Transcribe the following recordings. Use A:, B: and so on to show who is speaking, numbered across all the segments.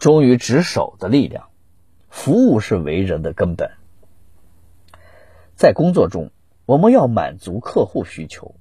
A: 忠于职守的力量。服务是为人的根本。在工作中，我们要满足客户需求，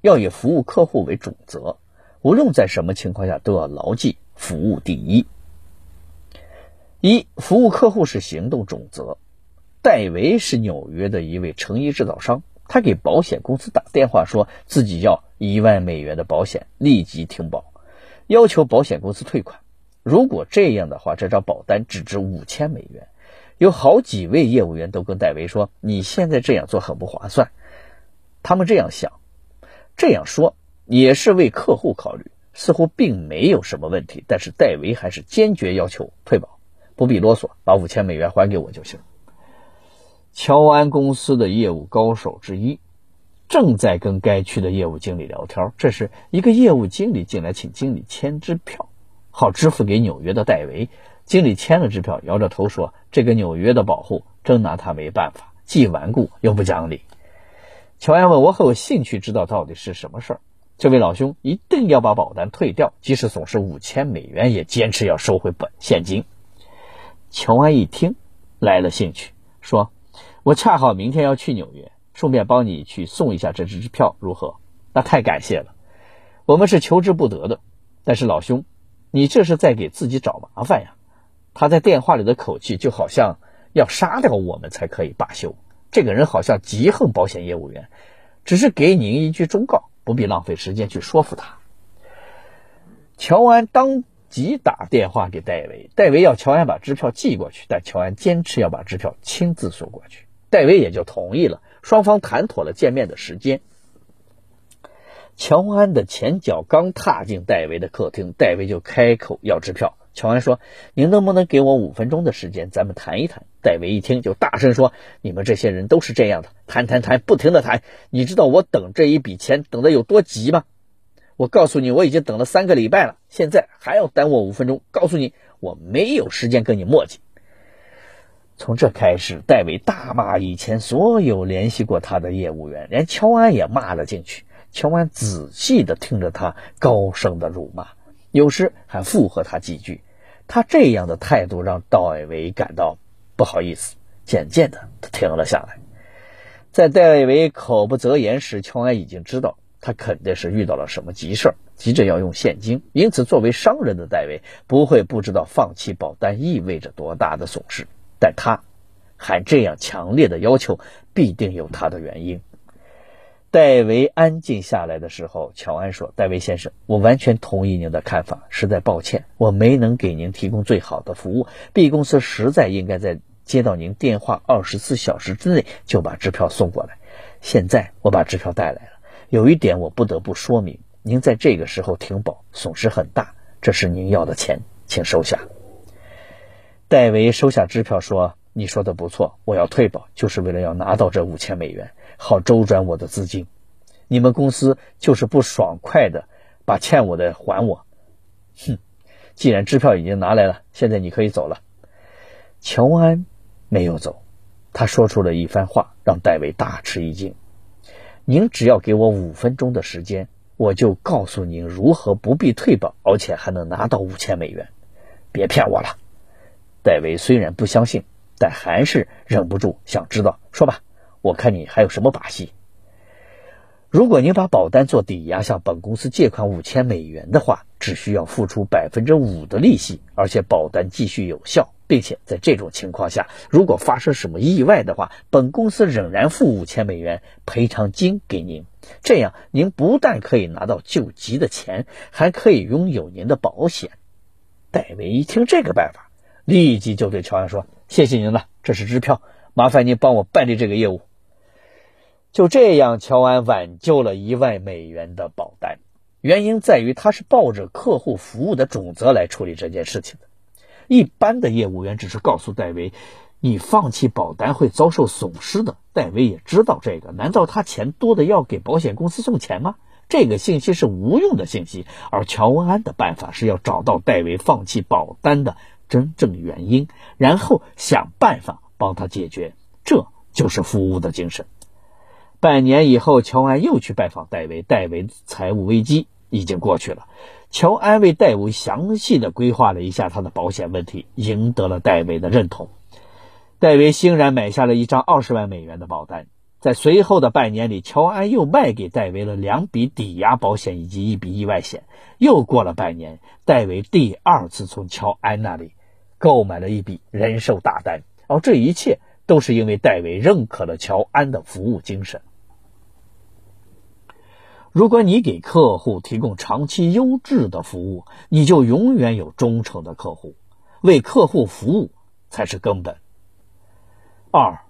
A: 要以服务客户为准则。无论在什么情况下，都要牢记服务第一。一，服务客户是行动准则。戴维是纽约的一位成衣制造商，他给保险公司打电话，说自己要一万美元的保险立即停保，要求保险公司退款。如果这样的话，这张保单只值五千美元。有好几位业务员都跟戴维说：“你现在这样做很不划算。”他们这样想，这样说也是为客户考虑，似乎并没有什么问题。但是戴维还是坚决要求退保，不必啰嗦，把五千美元还给我就行。乔安公司的业务高手之一正在跟该区的业务经理聊天。这时，一个业务经理进来，请经理签支票，好支付给纽约的戴维。经理签了支票，摇着头说：“这个纽约的保护真拿他没办法，既顽固又不讲理。”乔安问我很有兴趣知道到底是什么事儿。这位老兄一定要把保单退掉，即使损失五千美元，也坚持要收回本现金。乔安一听，来了兴趣，说。我恰好明天要去纽约，顺便帮你去送一下这支支票，如何？那太感谢了。我们是求之不得的，但是老兄，你这是在给自己找麻烦呀。他在电话里的口气就好像要杀掉我们才可以罢休。这个人好像极恨保险业务员，只是给您一句忠告，不必浪费时间去说服他。乔安当即打电话给戴维，戴维要乔安把支票寄过去，但乔安坚持要把支票亲自送过去。戴维也就同意了，双方谈妥了见面的时间。乔安的前脚刚踏进戴维的客厅，戴维就开口要支票。乔安说：“您能不能给我五分钟的时间，咱们谈一谈？”戴维一听就大声说：“你们这些人都是这样的，谈谈谈，不停的谈。你知道我等这一笔钱等的有多急吗？我告诉你，我已经等了三个礼拜了，现在还要耽误五分钟。告诉你，我没有时间跟你磨叽。”从这开始，戴维大骂以前所有联系过他的业务员，连乔安也骂了进去。乔安仔细地听着他高声的辱骂，有时还附和他几句。他这样的态度让戴维感到不好意思。渐渐的，他停了下来。在戴维口不择言时，乔安已经知道他肯定是遇到了什么急事，急着要用现金。因此，作为商人的戴维不会不知道放弃保单意味着多大的损失。但他还这样强烈的要求，必定有他的原因。戴维安静下来的时候，乔安说：“戴维先生，我完全同意您的看法。实在抱歉，我没能给您提供最好的服务。B 公司实在应该在接到您电话二十四小时之内就把支票送过来。现在我把支票带来了。有一点我不得不说明：您在这个时候停保，损失很大。这是您要的钱，请收下。”戴维收下支票，说：“你说的不错，我要退保，就是为了要拿到这五千美元，好周转我的资金。你们公司就是不爽快的把欠我的还我。哼！既然支票已经拿来了，现在你可以走了。”乔安没有走，他说出了一番话，让戴维大吃一惊：“您只要给我五分钟的时间，我就告诉您如何不必退保，而且还能拿到五千美元。别骗我了。”戴维虽然不相信，但还是忍不住想知道。说吧，我看你还有什么把戏。如果您把保单做抵押向本公司借款五千美元的话，只需要付出百分之五的利息，而且保单继续有效，并且在这种情况下，如果发生什么意外的话，本公司仍然付五千美元赔偿金给您。这样，您不但可以拿到救急的钱，还可以拥有您的保险。戴维一听这个办法。立即就对乔安说：“谢谢您了，这是支票，麻烦您帮我办理这个业务。”就这样，乔安挽救了一万美元的保单。原因在于他是抱着客户服务的准则来处理这件事情的。一般的业务员只是告诉戴维：“你放弃保单会遭受损失的。”戴维也知道这个，难道他钱多的要给保险公司送钱吗？这个信息是无用的信息。而乔安的办法是要找到戴维放弃保单的。真正原因，然后想办法帮他解决，这就是服务的精神。半年以后，乔安又去拜访戴维，戴维财务危机已经过去了。乔安为戴维详细的规划了一下他的保险问题，赢得了戴维的认同。戴维欣然买下了一张二十万美元的保单。在随后的半年里，乔安又卖给戴维了两笔抵押保险以及一笔意外险。又过了半年，戴维第二次从乔安那里购买了一笔人寿大单。而这一切都是因为戴维认可了乔安的服务精神。如果你给客户提供长期优质的服务，你就永远有忠诚的客户。为客户服务才是根本。二。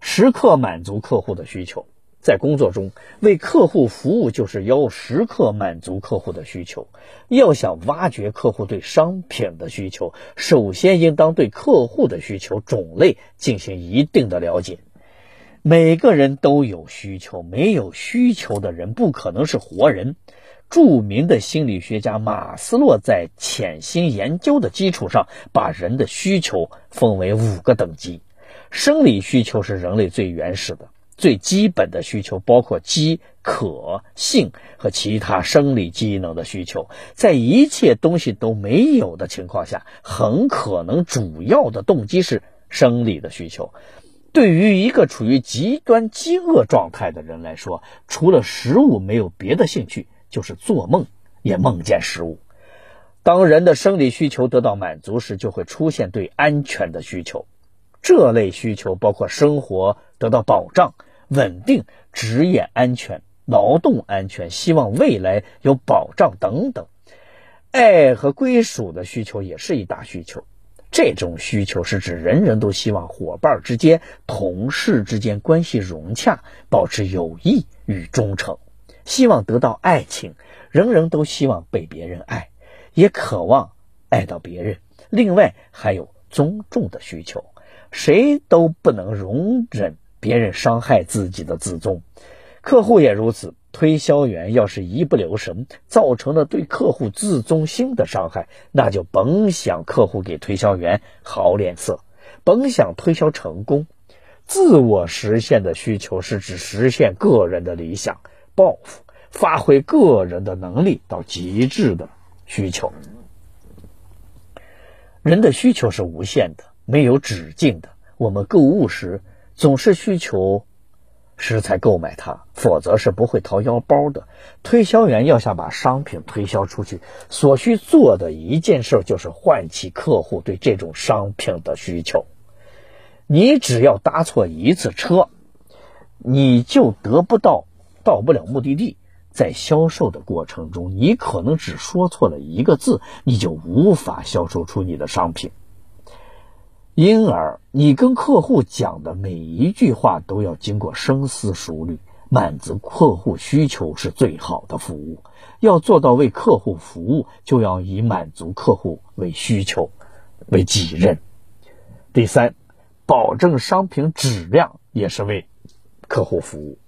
A: 时刻满足客户的需求，在工作中为客户服务就是要时刻满足客户的需求。要想挖掘客户对商品的需求，首先应当对客户的需求种类进行一定的了解。每个人都有需求，没有需求的人不可能是活人。著名的心理学家马斯洛在潜心研究的基础上，把人的需求分为五个等级。生理需求是人类最原始的、最基本的需求，包括饥、渴、性和其他生理机能的需求。在一切东西都没有的情况下，很可能主要的动机是生理的需求。对于一个处于极端饥饿状态的人来说，除了食物，没有别的兴趣，就是做梦也梦见食物。当人的生理需求得到满足时，就会出现对安全的需求。这类需求包括生活得到保障、稳定、职业安全、劳动安全、希望未来有保障等等。爱和归属的需求也是一大需求。这种需求是指人人都希望伙伴之间、同事之间关系融洽，保持友谊与忠诚，希望得到爱情，人人都希望被别人爱，也渴望爱到别人。另外还有尊重的需求。谁都不能容忍别人伤害自己的自尊，客户也如此。推销员要是一不留神，造成了对客户自尊心的伤害，那就甭想客户给推销员好脸色，甭想推销成功。自我实现的需求是指实现个人的理想、抱负，发挥个人的能力到极致的需求。人的需求是无限的。没有止境的。我们购物时总是需求时才购买它，否则是不会掏腰包的。推销员要想把商品推销出去，所需做的一件事就是唤起客户对这种商品的需求。你只要搭错一次车，你就得不到，到不了目的地。在销售的过程中，你可能只说错了一个字，你就无法销售出你的商品。因而，你跟客户讲的每一句话都要经过深思熟虑，满足客户需求是最好的服务。要做到为客户服务，就要以满足客户为需求为己任。第三，保证商品质量也是为客户服务。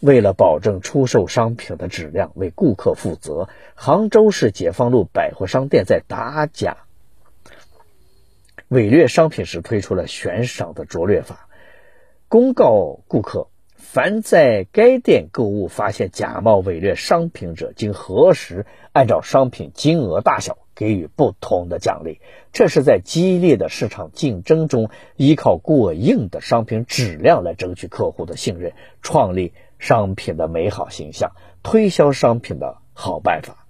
A: 为了保证出售商品的质量，为顾客负责，杭州市解放路百货商店在打假。伪劣商品时推出了悬赏的拙劣法，公告顾客，凡在该店购物发现假冒伪劣商品者，经核实，按照商品金额大小给予不同的奖励。这是在激烈的市场竞争中，依靠过硬的商品质量来争取客户的信任，创立商品的美好形象，推销商品的好办法。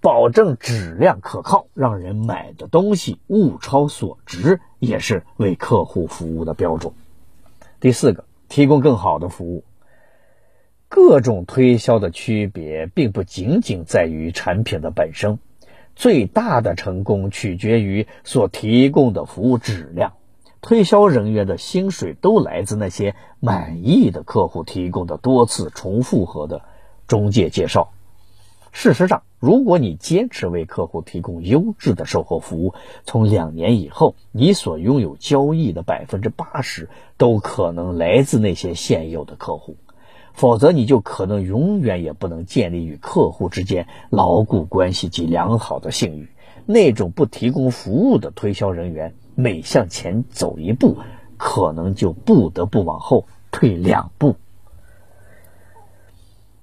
A: 保证质量可靠，让人买的东西物超所值，也是为客户服务的标准。第四个，提供更好的服务。各种推销的区别，并不仅仅在于产品的本身，最大的成功取决于所提供的服务质量。推销人员的薪水都来自那些满意的客户提供的多次重复和的中介介绍。事实上，如果你坚持为客户提供优质的售后服务，从两年以后，你所拥有交易的百分之八十都可能来自那些现有的客户，否则你就可能永远也不能建立与客户之间牢固关系及良好的信誉。那种不提供服务的推销人员，每向前走一步，可能就不得不往后退两步。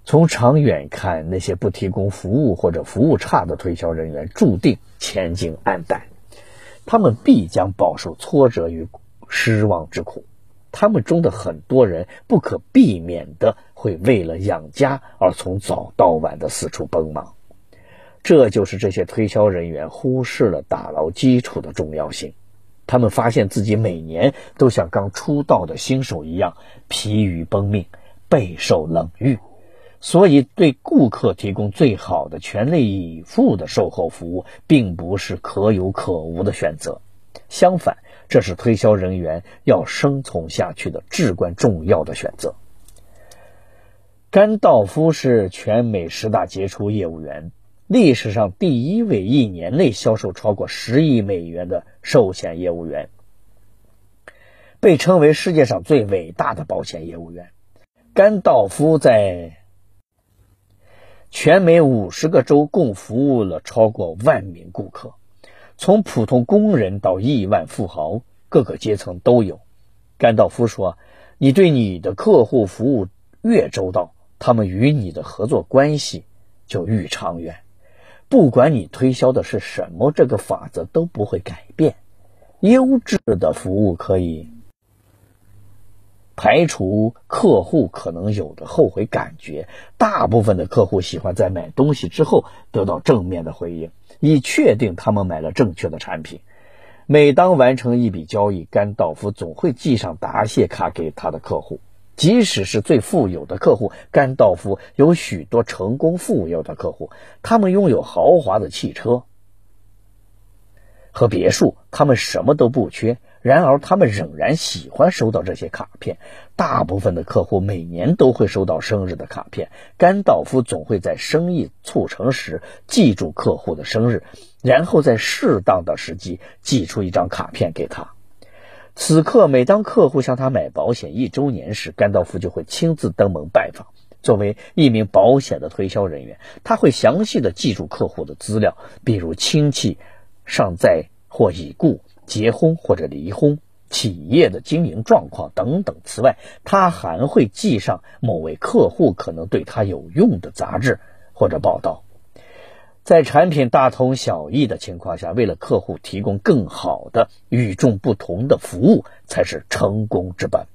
A: 从长远看，那些不提供服务或者服务差的推销人员注定前景黯淡，他们必将饱受挫折与失望之苦。他们中的很多人不可避免的会为了养家而从早到晚的四处奔忙。这就是这些推销人员忽视了打牢基础的重要性。他们发现自己每年都像刚出道的新手一样疲于奔命，备受冷遇，所以对顾客提供最好的全力以赴的售后服务，并不是可有可无的选择。相反，这是推销人员要生存下去的至关重要的选择。甘道夫是全美十大杰出业务员。历史上第一位一年内销售超过十亿美元的寿险业务员，被称为世界上最伟大的保险业务员。甘道夫在全美五十个州共服务了超过万名顾客，从普通工人到亿万富豪，各个阶层都有。甘道夫说：“你对你的客户服务越周到，他们与你的合作关系就愈长远。”不管你推销的是什么，这个法则都不会改变。优质的服务可以排除客户可能有的后悔感觉。大部分的客户喜欢在买东西之后得到正面的回应，以确定他们买了正确的产品。每当完成一笔交易，甘道夫总会寄上答谢卡给他的客户。即使是最富有的客户，甘道夫有许多成功富有的客户，他们拥有豪华的汽车和别墅，他们什么都不缺。然而，他们仍然喜欢收到这些卡片。大部分的客户每年都会收到生日的卡片，甘道夫总会在生意促成时记住客户的生日，然后在适当的时机寄出一张卡片给他。此刻，每当客户向他买保险一周年时，甘道夫就会亲自登门拜访。作为一名保险的推销人员，他会详细的记住客户的资料，比如亲戚尚在或已故、结婚或者离婚、企业的经营状况等等。此外，他还会记上某位客户可能对他有用的杂志或者报道。在产品大同小异的情况下，为了客户提供更好的、与众不同的服务，才是成功之本。